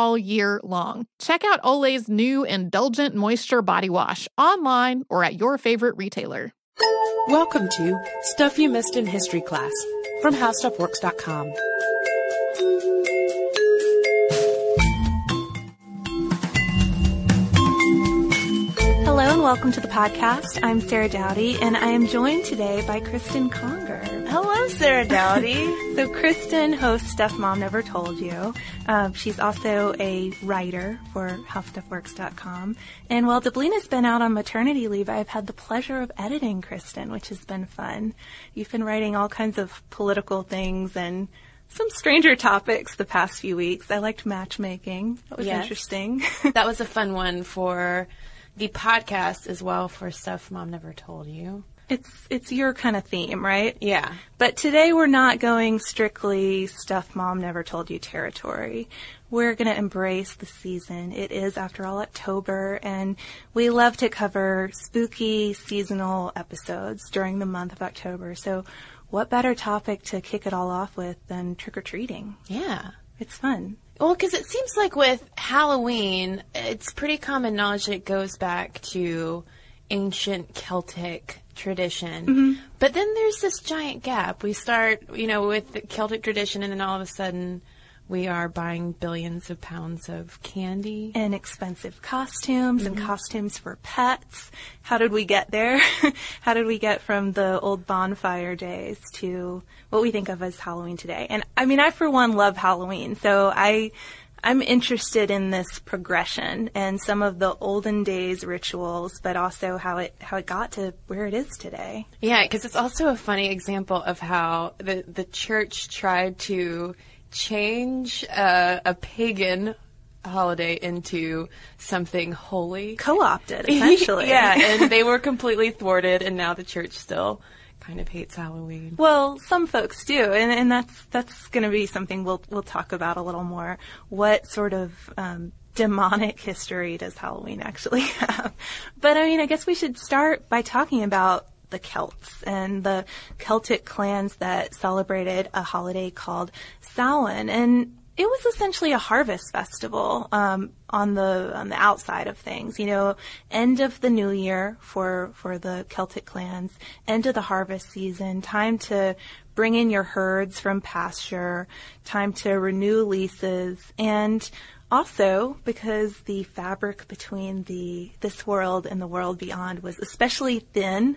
all year long. Check out Olay's new Indulgent Moisture Body Wash online or at your favorite retailer. Welcome to Stuff You Missed in History Class from HowStuffWorks.com. Hello and welcome to the podcast. I'm Sarah Dowdy and I am joined today by Kristen Conger. Hello, Sarah Dowdy. so Kristen hosts Stuff Mom Never Told You. Uh, she's also a writer for HowStuffWorks.com. And while Deblina's been out on maternity leave, I've had the pleasure of editing Kristen, which has been fun. You've been writing all kinds of political things and some stranger topics the past few weeks. I liked matchmaking. That was Yes. interesting. that was a fun one for the podcast as well for stuff mom never told you. It's it's your kind of theme, right? Yeah. But today we're not going strictly stuff mom never told you territory. We're going to embrace the season. It is, after all, October, and we love to cover spooky seasonal episodes during the month of October. So, what better topic to kick it all off with than trick or treating? Yeah. It's fun. Well, because it seems like with Halloween, it's pretty common knowledge that it goes back to ancient Celtic tradition. Mm-hmm. But then there's this giant gap. We start, you know, with the Celtic tradition, and then all of a sudden, we are buying billions of pounds of candy. and expensive costumes and mm-hmm. costumes for pets. How did we get there? How did we get from the old bonfire days to what we think of as Halloween today? And I mean, I for one love Halloween, so I I'm interested in this progression and some of the olden days rituals, but also how it how it got to where it is today. Yeah, because it's also a funny example of how the the church tried to change uh, a pagan holiday into something holy. Co-opted, essentially. yeah, and they were completely thwarted, and now the church still kind of hates Halloween. Well, some folks do, and, and that's that's going to be something we'll we'll talk about a little more. What sort of um, demonic history does Halloween actually have? But I mean, I guess we should start by talking about the Celts and the Celtic clans that celebrated a holiday called Samhain, and it was essentially a harvest festival um, on the on the outside of things. You know, end of the new year for for the Celtic clans, end of the harvest season, time to bring in your herds from pasture, time to renew leases, and also because the fabric between the this world and the world beyond was especially thin,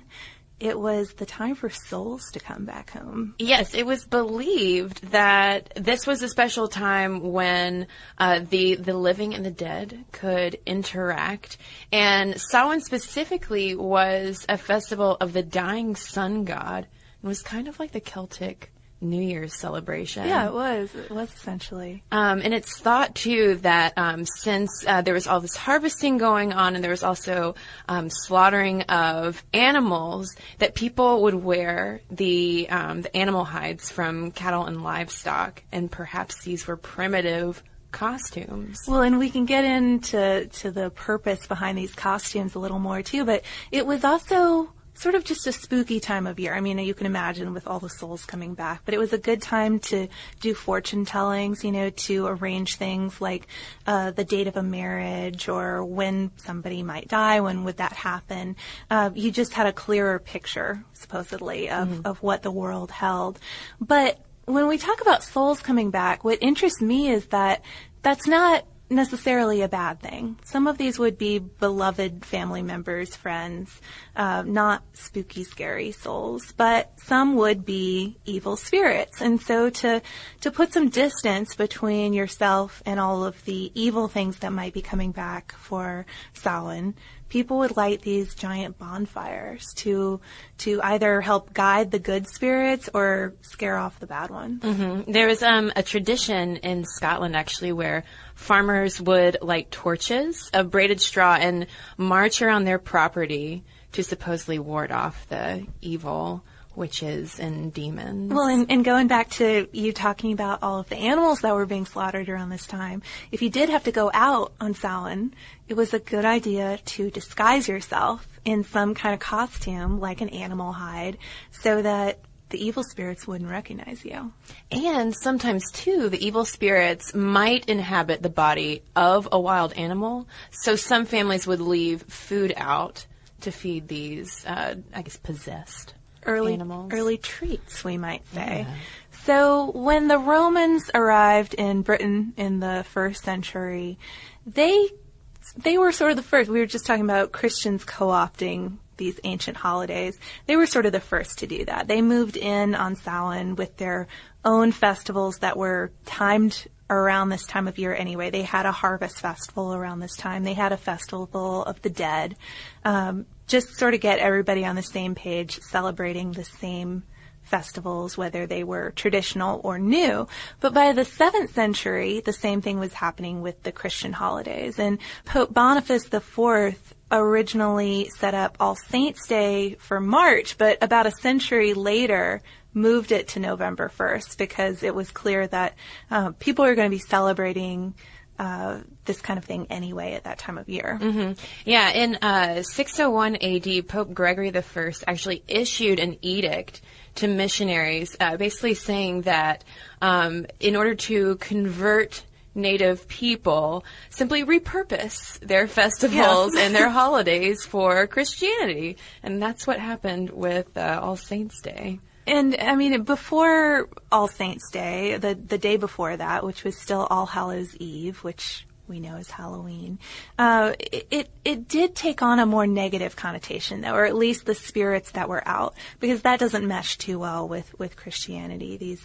it was the time for souls to come back home. Yes, it was believed that this was a special time when uh, the the living and the dead could interact, and Samhain specifically was a festival of the dying sun god. It was kind of like the Celtic New Year's celebration. Yeah, it was. It was essentially. Um, and it's thought too that um, since uh, there was all this harvesting going on, and there was also um, slaughtering of animals, that people would wear the um, the animal hides from cattle and livestock, and perhaps these were primitive costumes. Well, and we can get into to the purpose behind these costumes a little more too, but it was also sort of just a spooky time of year. I mean, you can imagine with all the souls coming back, but it was a good time to do fortune tellings, you know, to arrange things like uh, the date of a marriage or when somebody might die, when would that happen. Uh, you just had a clearer picture, supposedly, of, mm-hmm. of what the world held. But when we talk about souls coming back, what interests me is that that's not necessarily a bad thing. Some of these would be beloved family members, friends, uh, not spooky, scary souls, but some would be evil spirits. And so to to put some distance between yourself and all of the evil things that might be coming back for Samhain, people would light these giant bonfires to to either help guide the good spirits or scare off the bad ones. Mm-hmm. There was um, a tradition in Scotland actually where farmers would light torches of braided straw and march around their property to supposedly ward off the evil witches and demons. Well, and, and, going back to you talking about all of the animals that were being slaughtered around this time, if you did have to go out on Samhain, it was a good idea to disguise yourself in some kind of costume, like an animal hide, so that the evil spirits wouldn't recognize you. And sometimes, too, the evil spirits might inhabit the body of a wild animal. So some families would leave food out to feed these, uh, I guess, possessed early animals. early treats, we might say. Yeah. So when the Romans arrived in Britain in the first century, they they were sort of the first. We were just talking about Christians co-opting these ancient holidays. They were sort of the first to do that. They moved in on Samhain with their own festivals that were timed around this time of year anyway. They had a harvest festival around this time. They had a festival of the dead. Um, just sort of get everybody on the same page, celebrating the same festivals, whether they were traditional or new. But by the 7th century, the same thing was happening with the Christian holidays. And Pope Boniface IV originally set up All Saints' Day for March, but about a century later moved it to November 1st because it was clear that uh, people are going to be celebrating uh, this kind of thing anyway at that time of year. Mm-hmm. Yeah, in uh, 601 AD, Pope Gregory I actually issued an edict to missionaries, uh, basically saying that um, in order to convert native people simply repurpose their festivals yeah. and their holidays for Christianity. And that's what happened with uh, All Saints Day. And I mean, before All Saints Day, the the day before that, which was still All Hallows Eve, which we know as Halloween, uh, it it did take on a more negative connotation, though, or at least the spirits that were out, because that doesn't mesh too well with with Christianity. These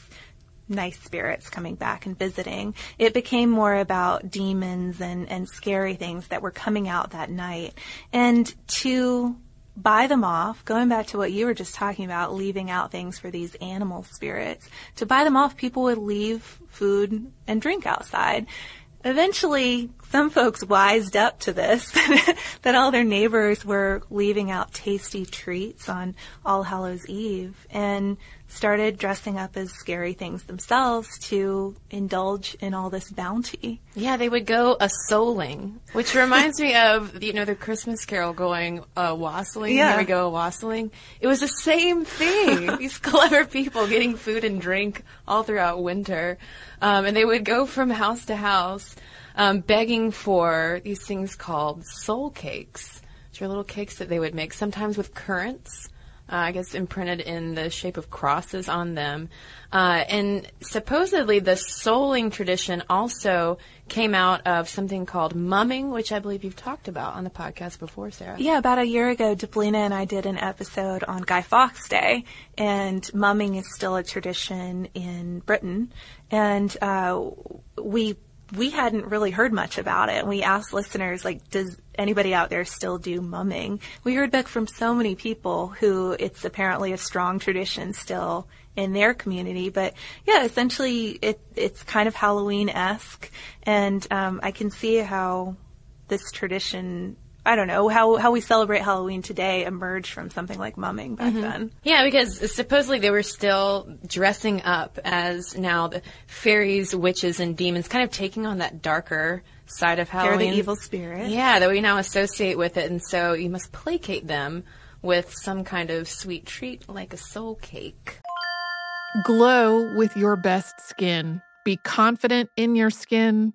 nice spirits coming back and visiting. It became more about demons and and scary things that were coming out that night, and to buy them off, going back to what you were just talking about, leaving out things for these animal spirits, to buy them off, people would leave food and drink outside. Eventually, some folks wised up to this, that all their neighbors were leaving out tasty treats on All Hallows Eve, and started dressing up as scary things themselves to indulge in all this bounty. Yeah, they would go a souling, which reminds me of you know the Christmas Carol going uh, wassailing. Yeah. Here we go a wassailing. It was the same thing. These clever people getting food and drink all throughout winter, um, and they would go from house to house, um, begging for these things called soul cakes, which are little cakes that they would make sometimes with currants uh, I guess imprinted in the shape of crosses on them. Uh, and supposedly the souling tradition also came out of something called mumming, which I believe you've talked about on the podcast before, Sarah. Yeah, about a year ago, Deblina and I did an episode on Guy Fawkes Day, and mumming is still a tradition in Britain. And uh, we we hadn't really heard much about it. We asked listeners, like, does anybody out there still do mumming? We heard back from so many people who it's apparently a strong tradition still in their community. But yeah, essentially, it it's kind of Halloween esque, and um, I can see how this tradition I don't know how how we celebrate Halloween today emerged from something like mumming back mm-hmm. then. Yeah, because supposedly they were still dressing up as now the fairies, witches, and demons, kind of taking on that darker side of Halloween. They're the evil spirit. Yeah, that we now associate with it, and so you must placate them with some kind of sweet treat like a soul cake. Glow with your best skin. Be confident in your skin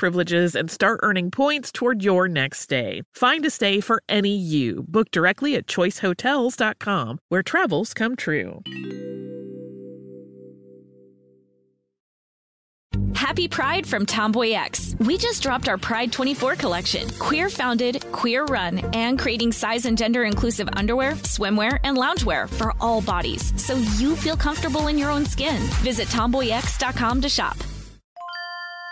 privileges and start earning points toward your next stay. Find a stay for any you. Book directly at choicehotels.com, where travels come true. Happy Pride from Tomboy X. We just dropped our Pride 24 collection. Queer founded, queer run, and creating size and gender inclusive underwear, swimwear, and loungewear for all bodies so you feel comfortable in your own skin. Visit tomboyx.com to shop.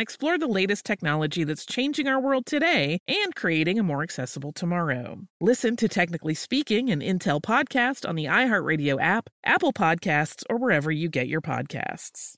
explore the latest technology that's changing our world today and creating a more accessible tomorrow. Listen to Technically Speaking, an Intel podcast on the iHeartRadio app, Apple Podcasts, or wherever you get your podcasts.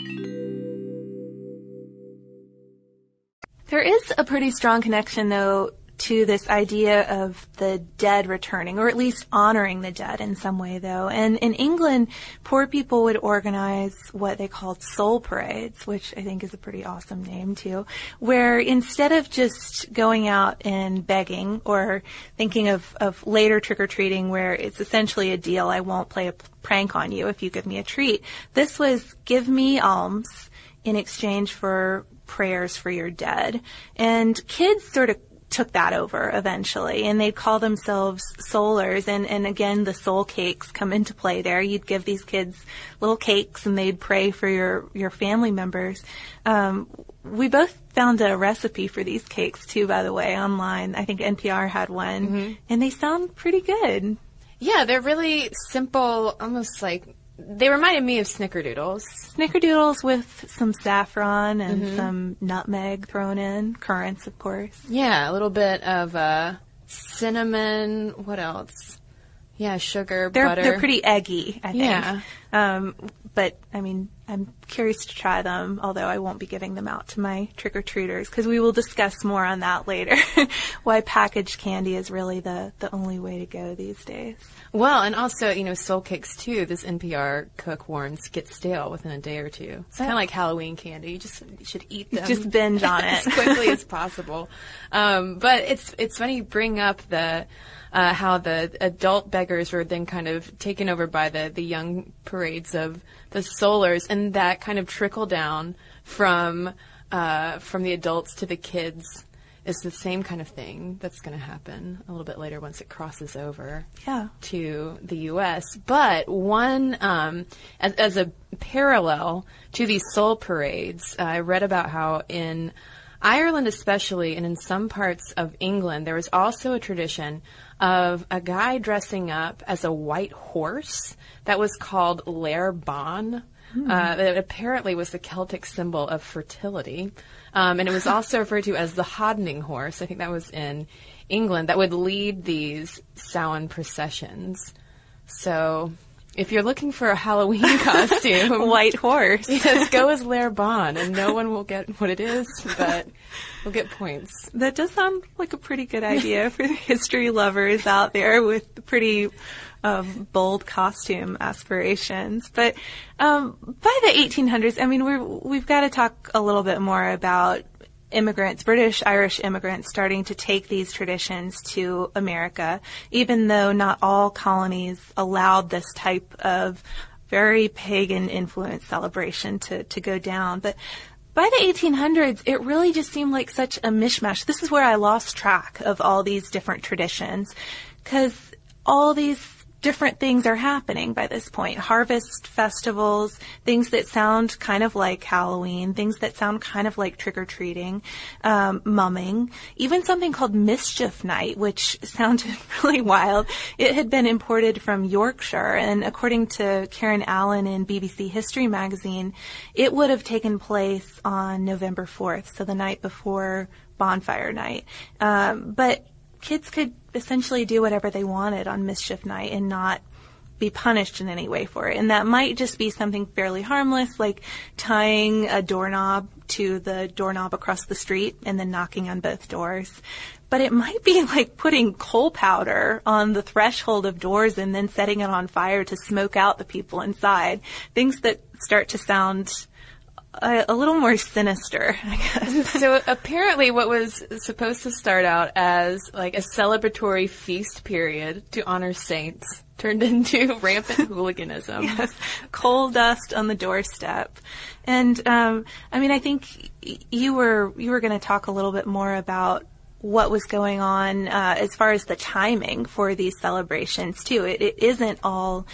There is a pretty strong connection, though, to this idea of the dead returning, or at least honoring the dead in some way, though. And in England, poor people would organize what they called soul parades, which I think is a pretty awesome name, too, where instead of just going out and begging or thinking of, of later trick or treating where it's essentially a deal, I won't play a prank on you if you give me a treat, this was give me alms in exchange for prayers for your dead. And kids sort of took that over eventually and they'd call themselves soulers and, and again the soul cakes come into play there. You'd give these kids little cakes and they'd pray for your, your family members. Um, we both found a recipe for these cakes too, by the way, online. I think NPR had one mm-hmm. and they sound pretty good. Yeah, they're really simple, almost like they reminded me of snickerdoodles. Snickerdoodles with some saffron and mm-hmm. some nutmeg thrown in, currants, of course. Yeah, a little bit of uh, cinnamon. What else? Yeah, sugar, they're, butter. They're pretty eggy, I think. Yeah. Um, but I mean, I'm curious to try them, although I won't be giving them out to my trick or treaters because we will discuss more on that later. Why packaged candy is really the, the only way to go these days. Well, and also, you know, soul cakes too. This NPR cook warns get stale within a day or two. It's kind of like Halloween candy. You just you should eat them. Just binge on it as quickly as possible. Um, but it's it's funny you bring up the uh, how the adult beggars were then kind of taken over by the, the young parades of the soulers, and that kind of trickle down from uh, from the adults to the kids is the same kind of thing that's going to happen a little bit later once it crosses over yeah. to the U.S. But one, um, as, as, a parallel to these soul parades, uh, I read about how in Ireland, especially, and in some parts of England, there was also a tradition of a guy dressing up as a white horse that was called Láir Bhán. Hmm. Uh, that apparently was the Celtic symbol of fertility. Um, and it was also referred to as the Hodening horse. I think that was in England that would lead these Samhain processions. So if you're looking for a Halloween costume, white horse, yes, go as Láir Bhán, and no one will get what it is, but we'll get points. That does sound like a pretty good idea for the history lovers out there with pretty um, bold costume aspirations. But um, by the 1800s, I mean, we're, we've got to talk a little bit more about immigrants, British Irish immigrants, starting to take these traditions to America, even though not all colonies allowed this type of very pagan influence celebration to, to go down. But by the 1800s, it really just seemed like such a mishmash. This is where I lost track of all these different traditions because all these different things are happening by this point. Harvest festivals, things that sound kind of like Halloween, things that sound kind of like trick or treating, um, mumming, even something called Mischief Night, which sounded really wild. It had been imported from Yorkshire, and according to Karen Allen in BBC History magazine, it would have taken place on November 4th, so the night before bonfire night. Um, but kids could essentially do whatever they wanted on mischief night and not be punished in any way for it. And that might just be something fairly harmless, like tying a doorknob to the doorknob across the street and then knocking on both doors. But it might be like putting coal powder on the threshold of doors and then setting it on fire to smoke out the people inside. Things that start to sound a, a, little more sinister, I guess. so apparently, what was supposed to start out as like a celebratory feast period to honor saints turned into rampant hooliganism. Yes, coal dust on the doorstep, and um, I mean, I think you were you were going to talk a little bit more about what was going on uh, as far as the timing for these celebrations too. It, it isn't all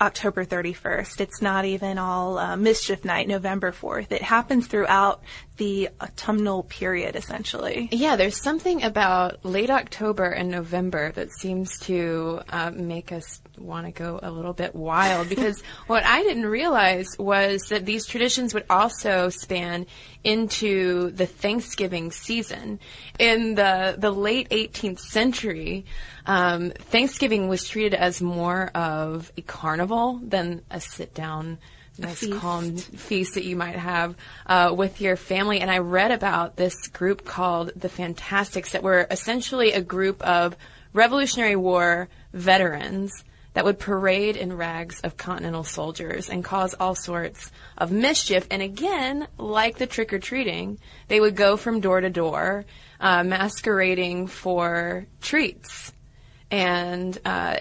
October 31st. It's not even all uh, mischief night, November 4th. It happens throughout the autumnal period, essentially. Yeah, there's something about late October and November that seems to uh, make us want to go a little bit wild because what I didn't realize was that these traditions would also span into the Thanksgiving season. In the, the late 18th century, um, Thanksgiving was treated as more of a carnival than a sit down nice feast. calm feast that you might have uh, with your family. And I read about this group called the Fantastics that were essentially a group of Revolutionary War veterans that would parade in rags of Continental soldiers and cause all sorts of mischief. And again, like the trick or treating, they would go from door to door, uh, masquerading for treats. And uh,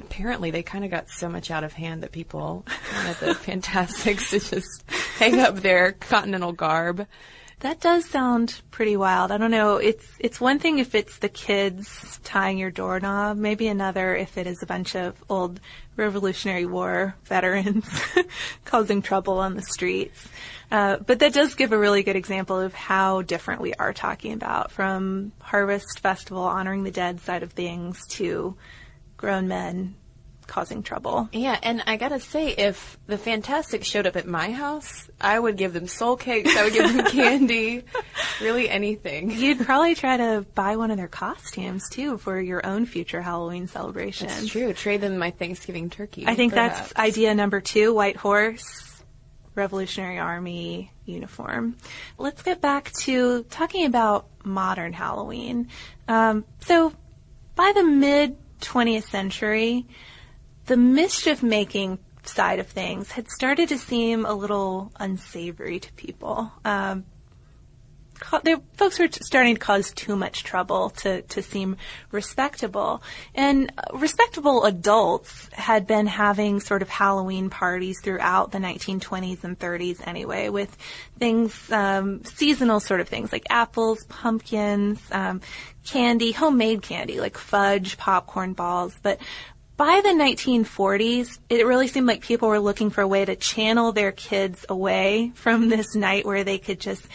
apparently, they kind of got so much out of hand that people wanted the Fantastics to just hang up their Continental garb. That does sound pretty wild. I don't know. It's it's one thing if it's the kids tying your doorknob, maybe another if it is a bunch of old Revolutionary War veterans causing trouble on the streets. Uh, but that does give a really good example of how different we are talking about from Harvest Festival honoring the dead side of things to grown men causing trouble. Yeah, and I gotta say, if the Fantastic showed up at my house, I would give them soul cakes, I would give them candy, really anything. You'd probably try to buy one of their costumes too for your own future Halloween celebration. It's true. Trade them my Thanksgiving turkey. I think perhaps. that's idea number two, White Horse, Revolutionary Army uniform. Let's get back to talking about modern Halloween. Um, so by the mid 20th century, the mischief making side of things had started to seem a little unsavory to people. Um, they, folks were starting to cause too much trouble to, to seem respectable. And uh, respectable adults had been having sort of Halloween parties throughout the 1920s and 30s anyway, with things, um, seasonal sort of things like apples, pumpkins, um, candy, homemade candy like fudge, popcorn balls. But by the 1940s, it really seemed like people were looking for a way to channel their kids away from this night where they could just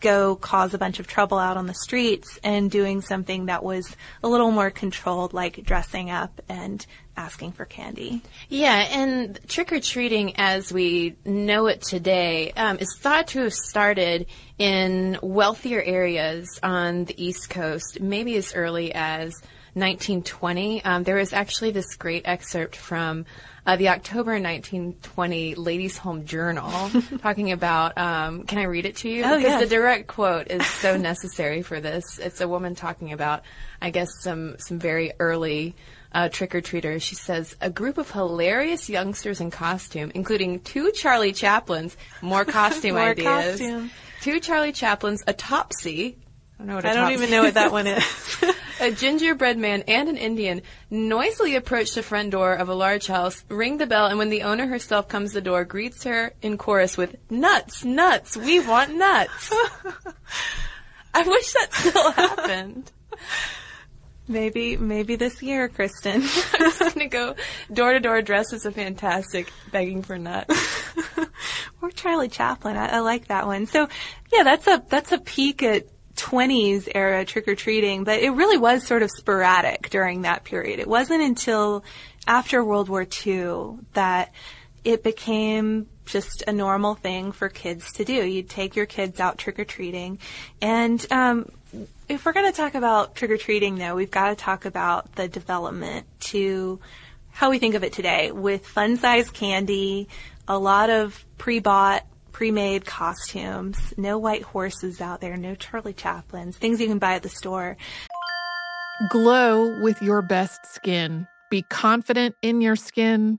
go cause a bunch of trouble out on the streets and doing something that was a little more controlled, like dressing up and asking for candy. Yeah, and trick or treating as we know it today um, is thought to have started in wealthier areas on the East Coast, maybe as early as 1920. Um, there was actually this great excerpt from uh, the October 1920 Ladies' Home Journal talking about. Um, can I read it to you? Oh, because yes. the direct quote is so necessary for this. It's a woman talking about, I guess, some some very early uh, trick or treaters. She says a group of hilarious youngsters in costume, including two Charlie Chaplins, more costume More ideas. costume. Two Charlie Chaplins, a Topsy. I don't know what a I don't even know what that one is. a gingerbread man and an Indian noisily approach the front door of a large house, ring the bell, and when the owner herself comes to the door, greets her in chorus with "Nuts, nuts, we want nuts." I wish that still happened. maybe, maybe this year, Kristen. I'm just gonna go door to door dressed as a fantastic, begging for nuts. or Charlie Chaplin. I, I like that one. So, yeah, that's a that's a peek at 20s era trick or treating, but it really was sort of sporadic during that period. It wasn't until after World War II that it became just a normal thing for kids to do. You'd take your kids out trick or treating, and um, if we're going to talk about trick or treating, though, we've got to talk about the development to how we think of it today with fun size candy, a lot of pre bought, pre made costumes, no white horses out there, no Charlie Chaplins, things you can buy at the store. Glow with your best skin. Be confident in your skin.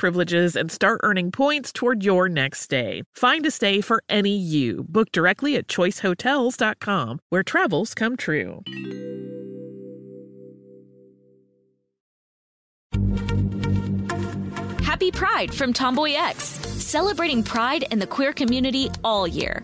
Privileges and start earning points toward your next stay. Find a stay for any you. Book directly at choicehotels.com, where travels come true. Happy Pride from Tomboy X, celebrating pride in the queer community all year.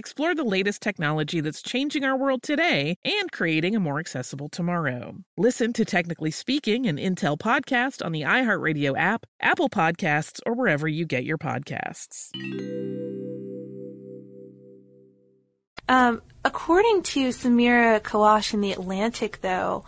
explore the latest technology that's changing our world today and creating a more accessible tomorrow. Listen to Technically Speaking, an Intel podcast on the iHeartRadio app, Apple Podcasts, or wherever you get your podcasts. Um, according to Samira Kawash in The Atlantic, though,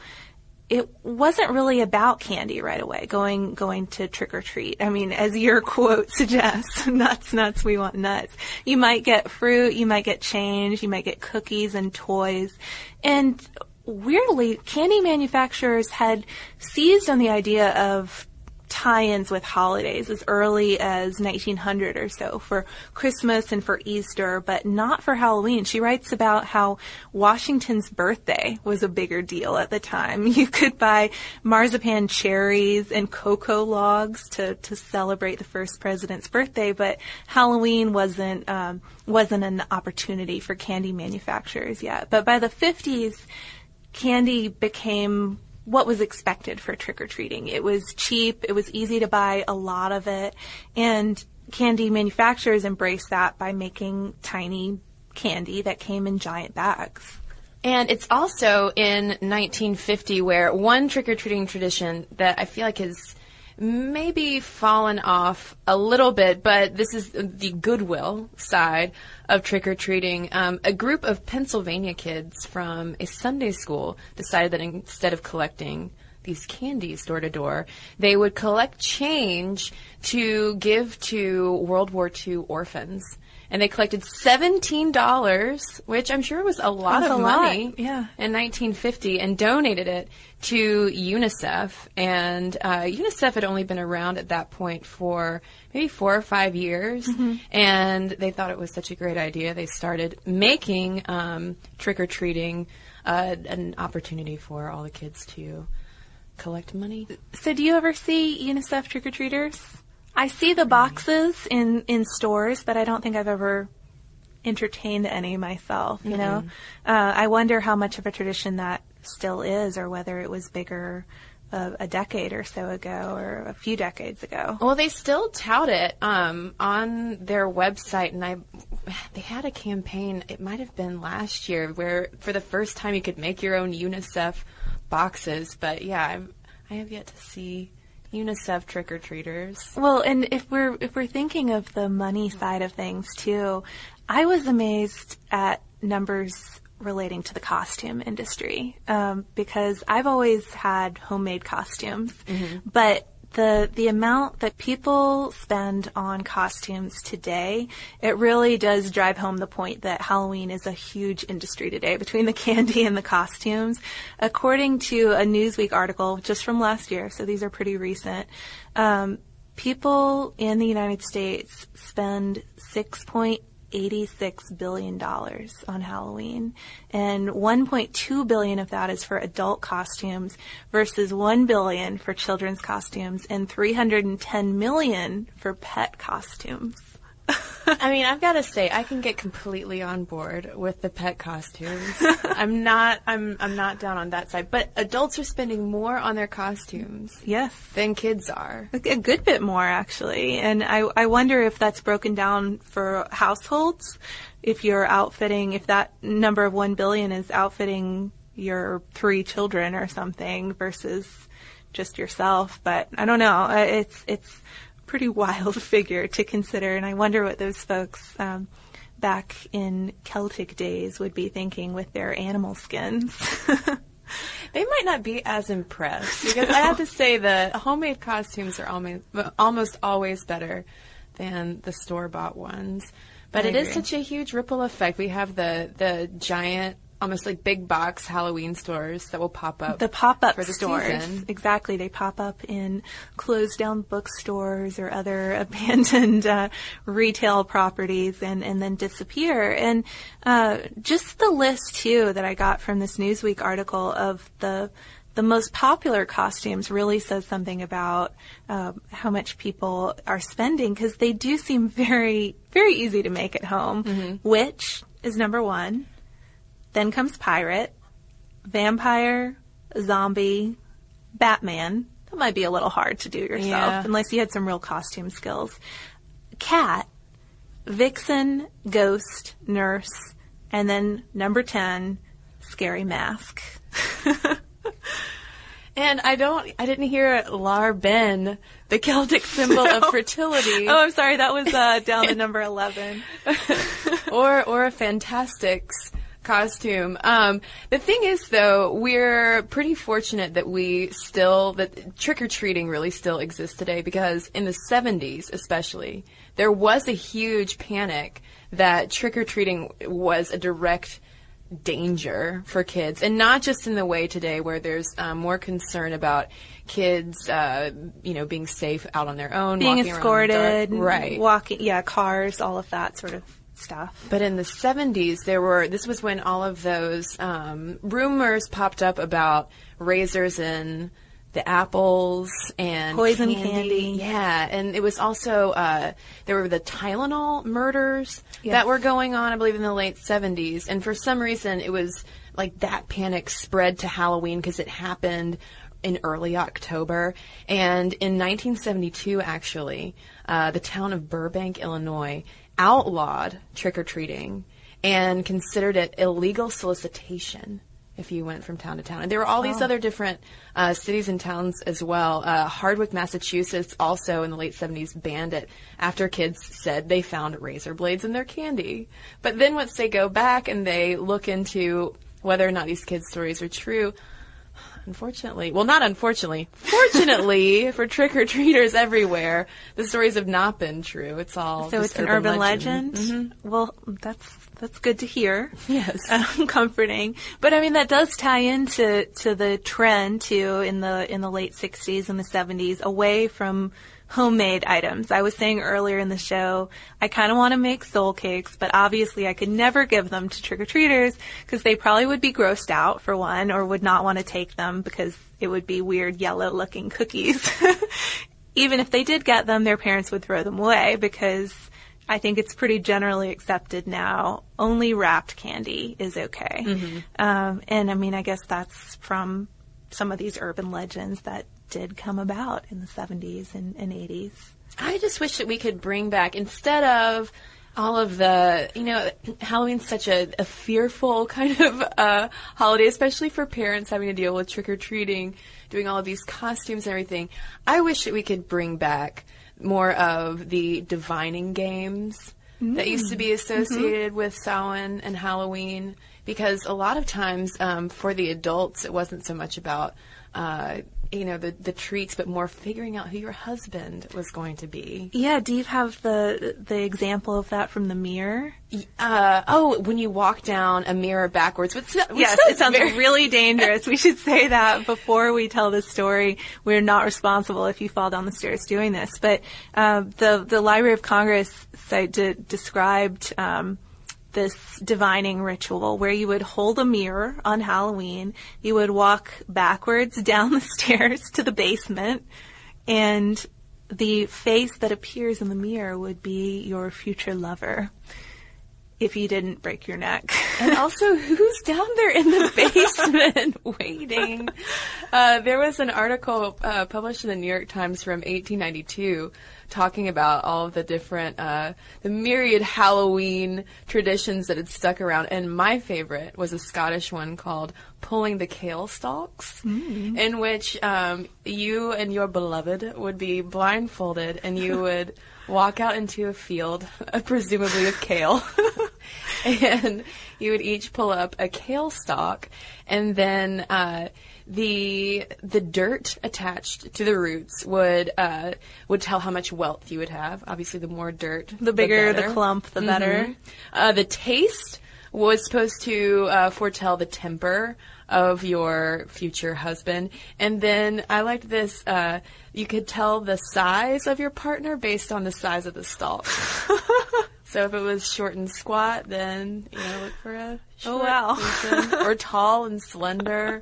it wasn't really about candy right away, going going to trick or treat. I mean, as your quote suggests, nuts, nuts, we want nuts. You might get fruit, you might get change, you might get cookies and toys. And weirdly, candy manufacturers had seized on the idea of tie-ins with holidays as early as 1900 or so for Christmas and for Easter, but not for Halloween. She writes about how Washington's birthday was a bigger deal at the time. You could buy marzipan cherries and cocoa logs to, to celebrate the first president's birthday, but Halloween wasn't um, wasn't an opportunity for candy manufacturers yet. But by the 50s, candy became what was expected for trick or treating. It was cheap, it was easy to buy a lot of it, and candy manufacturers embraced that by making tiny candy that came in giant bags. And it's also in 1950 where one trick or treating tradition that I feel like has maybe fallen off a little bit, but this is the goodwill side of trick or treating. Um, a group of Pennsylvania kids from a Sunday school decided that instead of collecting these candies door to door, they would collect change to give to World War II orphans and they collected seventeen dollars, which I'm sure was a lot That's of a money, lot, yeah. in 1950, and donated it to UNICEF. And uh, UNICEF had only been around at that point for maybe four or five years, Mm-hmm. and they thought it was such a great idea. They started making um, trick or treating uh, an opportunity for all the kids to collect money. So, do you ever see UNICEF trick or treaters? I see the boxes in in stores, but I don't think I've ever entertained any myself. You know, uh, I wonder how much of a tradition that still is, or whether it was bigger a, a decade or so ago, or a few decades ago. Well, they still tout it um, on their website, and I they had a campaign. It might have been last year where, for the first time, you could make your own UNICEF boxes. But yeah, I've, I have yet to see UNICEF trick or treaters. Well, and if we're if we're thinking of the money side of things too, I was amazed at numbers relating to the costume industry um, because I've always had homemade costumes, but the the amount that people spend on costumes today, it really does drive home the point that Halloween is a huge industry today between the candy and the costumes. According to a Newsweek article just from last year, so these are pretty recent. Um, people in the United States spend six point $86 billion on Halloween. And 1.2 billion of that is for adult costumes versus 1 billion for children's costumes and 310 million for pet costumes. I mean, I've got to say, I can get completely on board with the pet costumes. I'm not, I'm, I'm not down on that side. But adults are spending more on their costumes Yes. than kids are. A good bit more actually. And I, I wonder if that's broken down for households. If you're outfitting, if that number of 1 billion is outfitting your three children or something versus just yourself. But I don't know. Uh, It's, it's pretty wild figure to consider. And I wonder what those folks, um, back in Celtic days would be thinking with their animal skins. They might not be as impressed because I have to say the homemade costumes are almost almost always better than the store bought ones. But I it is agree. such a huge ripple effect. We have the the giant, almost like big box Halloween stores that will pop up. the for the stores season. exactly they pop up in closed down bookstores or other abandoned uh, retail properties and, and then disappear and uh, just the list too that i got from this newsweek article of the the most popular costumes really says something about um, how much people are spending because they do seem very very easy to make at home which is number one then comes pirate vampire, zombie, Batman. That might be a little hard to do yourself Yeah. unless you had some real costume skills. Cat, vixen, ghost, nurse, and then number 10, scary mask. And I don't, I didn't hear Láir Bhán, the Celtic symbol of fertility, Oh, I'm sorry, that was uh, down to number 11. or or a Fantastics costume. Um, the thing is, though, we're pretty fortunate that we still that trick or treating really still exists today because in the 70s, especially, there was a huge panic that trick or treating was a direct danger for kids, and not just in the way today where there's um, more concern about kids, uh, you know, being safe out on their own, Being walking around in the dark. escorted, right? walking, yeah, cars, all of that sort of stuff. But in the 70s, there were, this was when all of those um, rumors popped up about razors in the apples and Poison candy. Yeah, and it was also, uh, there were the Tylenol murders Yes. that were going on, I believe, in the late 70s. And for some reason, it was like that panic spread to Halloween because it happened in early October. And in 1972, actually, uh, the town of Burbank, Illinois, outlawed trick or treating and considered it illegal solicitation if you went from town to town. And there were all these other different uh, cities and towns as well. Uh, Hardwick, Massachusetts, also in the late 70s, banned it after kids said they found razor blades in their candy. But then once they go back and they look into whether or not these kids' stories are true, Unfortunately, well, not unfortunately, fortunately for trick or treaters everywhere, the stories have not been true. It's all So just it's an urban legend. Well, that's that's good to hear. Yes. um, comforting. But I mean, that does tie into to the trend too in the in the late '60s and the '70s away from homemade items. I was saying earlier in the show, I kind of want to make soul cakes, but obviously I could never give them to trick or treaters because they probably would be grossed out for one, or would not want to take them because it would be weird yellow looking cookies. Even if they did get them, their parents would throw them away because I think it's pretty generally accepted now. Only wrapped candy is okay. Um, and I mean, I guess that's from some of these urban legends that did come about in the 70s and, and 80s. I just wish that we could bring back instead of all of the, you know, Halloween's such a, a fearful kind of uh, holiday, especially for parents having to deal with trick or treating, doing all of these costumes and everything. I wish that we could bring back more of the divining games that used to be associated with Samhain and Halloween, because a lot of times um, for the adults, it wasn't so much about. Uh, you know the the treats, but more figuring out who your husband was going to be. Yeah, do you have the the example of that from the mirror? Uh, oh, when you walk down a mirror backwards, which, which yes, it sounds very- really dangerous. We should say that before we tell the story. We're not responsible if you fall down the stairs doing this. But uh, the the Library of Congress site de- described. Um, this divining ritual where you would hold a mirror on Halloween, you would walk backwards down the stairs to the basement, and the face that appears in the mirror would be your future lover if you didn't break your neck. And also, who's down there in the basement waiting? Uh, there was an article uh, published in the New York Times from 1892 talking about all of the different, uh, the myriad Halloween traditions that had stuck around. And my favorite was a Scottish one called Pulling the Kale Stalks, in which um, you and your beloved would be blindfolded and you would walk out into a field, uh, presumably of kale. and you would each pull up a kale stalk, and then uh, the the dirt attached to the roots would uh, would tell how much wealth you would have. Obviously, the more dirt, The bigger the better. clump, the better. Mhm. Uh, the taste was supposed to uh, foretell the temper of your future husband. And then I liked this. Uh, you could tell the size of your partner based on the size of the stalk. so if it was short and squat, then you know look for a short wow. person, or tall and slender.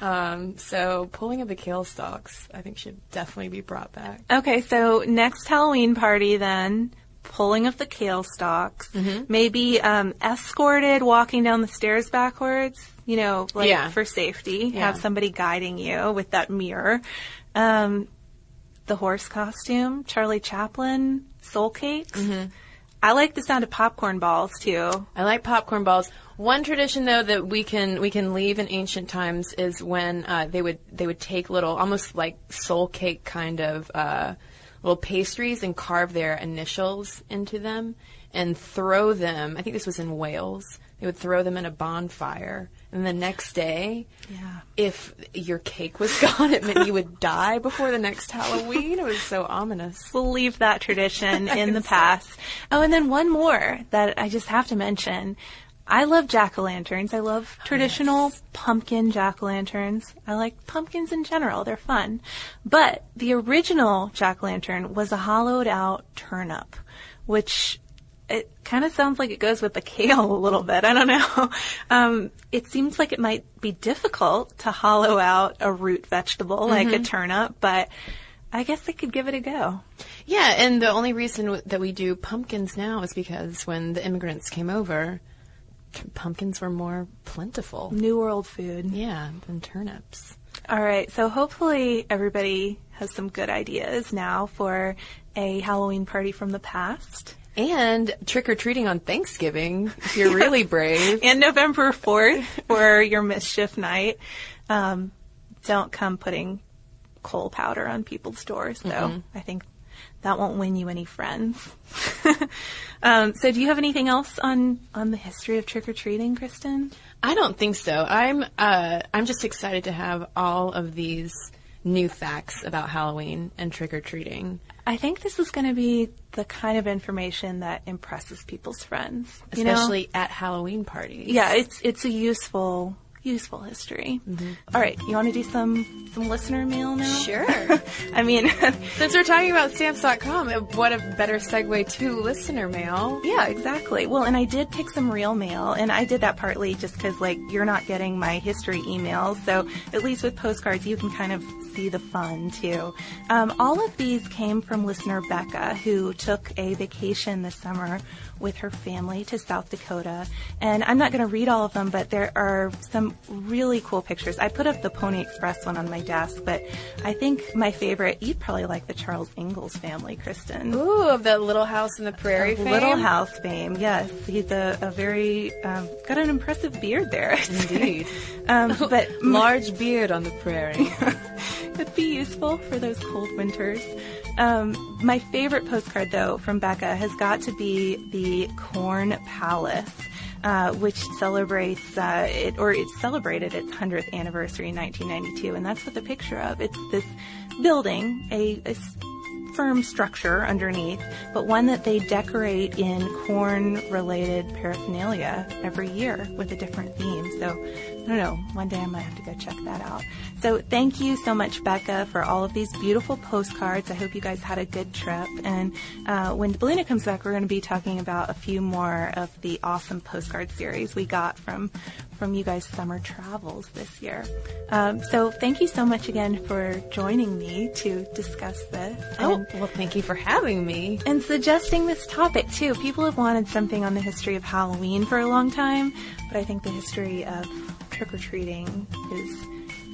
Um, so pulling of the kale stalks, I think, should definitely be brought back. Okay, so next Halloween party then, pulling of the kale stalks, maybe um, escorted walking down the stairs backwards, you know, like Yeah. for safety. Yeah. Have somebody guiding you with that mirror. Um, the horse costume, Charlie Chaplin, soul cakes. I like the sound of popcorn balls too. I like popcorn balls. One tradition, though, that we can we can leave in ancient times is when uh, they would they would take little, almost like soul cake kind of uh, little pastries and carve their initials into them and throw them. I think this was in Wales. They would throw them in a bonfire, and the next day, Yeah. if your cake was gone, it meant you would die before the next Halloween. It was so ominous. We'll leave that tradition in the past. Oh, and then one more that I just have to mention. I love jack o' lanterns. I love oh, traditional pumpkin jack o' lanterns. I like pumpkins in general. They're fun. But the original jack o' lantern was a hollowed out turnip, which it kind of sounds like it goes with the kale a little bit. I don't know. Um, it seems like it might be difficult to hollow out a root vegetable like a turnip, but I guess I could give it a go. Yeah, and the only reason w- that we do pumpkins now is because when the immigrants came over, pumpkins were more plentiful. New World food. Yeah, than turnips. All right, so hopefully everybody has some good ideas now for a Halloween party from the past. And trick or treating on Thanksgiving if you're really brave. And November 4th for your mischief night. Um, don't come putting coal powder on people's doors, though. I think that won't win you any friends. um, so, do you have anything else on, on the history of trick or treating, Kristen? I don't think so. I'm uh, I'm just excited to have all of these new facts about Halloween and trick or treating, I think this is going to be the kind of information that impresses people's friends. you know? especially at Halloween parties. Yeah, it's it's a useful useful history. All right, you want to do some some listener mail now? Sure. I mean, Since we're talking about stamps.com, what a better segue to listener mail. yeah, exactly. Well, and I did pick some real mail, and I did that partly just because like you're not getting my history emails, so at least with postcards you can kind of see the fun too. Um, all of these came from listener Becca, who took a vacation this summer with her family to South Dakota. And I'm not going to read all of them, but there are some really cool pictures. I put up the Pony Express one on my desk, but I think my favorite, you'd probably like the Charles Ingalls family, Kristen. Ooh, of the Little House in the Prairie fame? Little House fame, yes. He's a, a very, um, got an impressive beard there. Indeed. um, but Large beard on the prairie. could be useful for those cold winters. Um, my favorite postcard, though, from Becca has got to be the Corn Palace. Uh, which celebrates uh, it, or it celebrated its 100th anniversary in 1992, and that's what the picture of. It's this building, a, a firm structure underneath, but one that they decorate in corn-related paraphernalia every year with a different theme. So I don't know. One day I might have to go check that out. So thank you so much, Becca, for all of these beautiful postcards. I hope you guys had a good trip. And uh, when Delina comes back, we're going to be talking about a few more of the awesome postcard series we got from from you guys' summer travels this year. Um, so thank you so much again for joining me to discuss this. oh, And- well, thank you for having me. and suggesting this topic too. People have wanted something on the history of Halloween for a long time, but I think the history of trick or treating is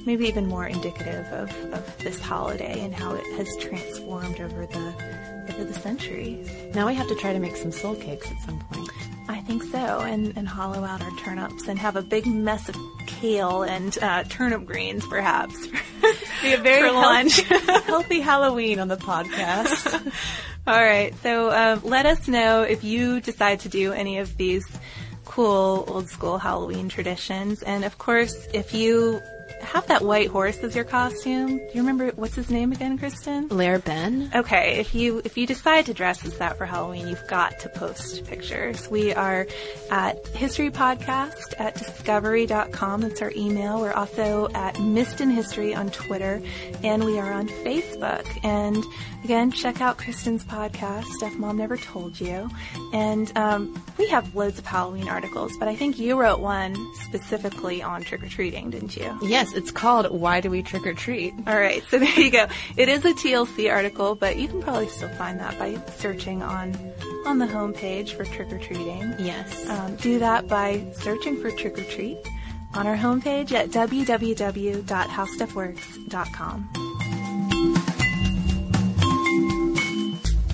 maybe even more indicative of, of this holiday and how it has transformed over the over the centuries. Now we have to try to make some soul cakes at some point. I think so, and, and hollow out our turnips and have a big mess of kale and uh, turnip greens, perhaps. Be a very lunch. healthy, healthy Halloween on the podcast. All right. So uh, let us know if you decide to do any of these cool old school Halloween traditions. And of course, if you have that white horse as your costume, do you remember what's his name again, Kristen? Láir Bhán? Okay, if you if you decide to dress as that for Halloween, you've got to post pictures. We are at History Podcast at discovery.com. That's our email. We're also at Missed in History on Twitter, and we are on Facebook. And again, check out Kristen's podcast, Stuff Mom Never Told You. And um, we have loads of Halloween articles, but I think you wrote one specifically on trick or treating, didn't you? Yes, it's called Why Do We Trick or Treat? All right, so there you go. It is a TLC article, but you can probably still find that by searching on on the homepage for trick or treating. Yes. Um, do that by searching for trick or treat on our homepage at www.howstuffworks.com.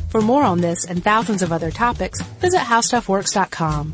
For more on this and thousands of other topics, visit howstuffworks.com.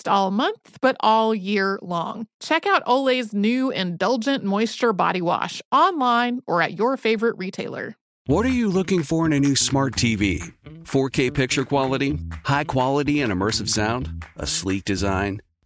all month, but all year long. Check out Olay's new Indulgent Moisture Body Wash online or at your favorite retailer. What are you looking for in a new smart TV? 4K picture quality, high quality and immersive sound, a sleek design?